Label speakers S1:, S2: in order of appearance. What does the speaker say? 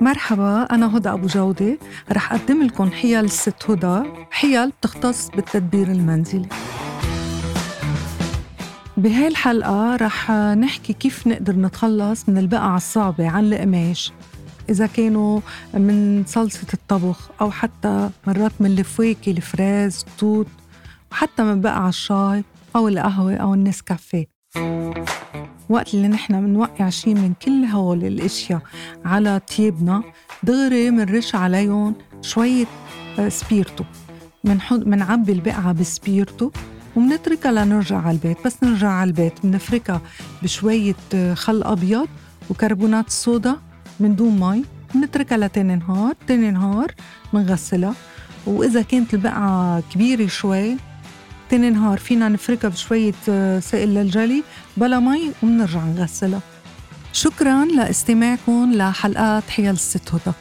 S1: مرحبا أنا هدى أبو جودة. رح أقدم لكم حيل الست هدى. حيل بتختص بالتدبير المنزلي. بهاي الحلقة رح نحكي كيف نقدر نتخلص من البقعة الصعبة عن القماش. إذا كانوا من صلصة الطبخ أو حتى مرات من الفواكه الفراز التوت وحتى من بقع الشاي أو القهوة أو النسكافيه. وقت اللي نحن بنوقع شي من كل هول الأشياء على تيابنا دغري منرش عليهم شوية آه، سبيرتو. منحط منعبي البقعة بسبيرتو ومنتركها لنرجع على البيت. بس نرجع على البيت بنفركها بشوية آه، خل أبيض وكربونات الصودا من دون مي. بنتركها لتاني نهار تاني نهار بنغسلها وإذا كانت البقعة كبيرة شوي تاني نهار فينا نفركها بشوية آه، سائل للجلي. بلا مي ومنرجع نغسلها. شكرا لاستماعكم لحلقات حيل الست هدى.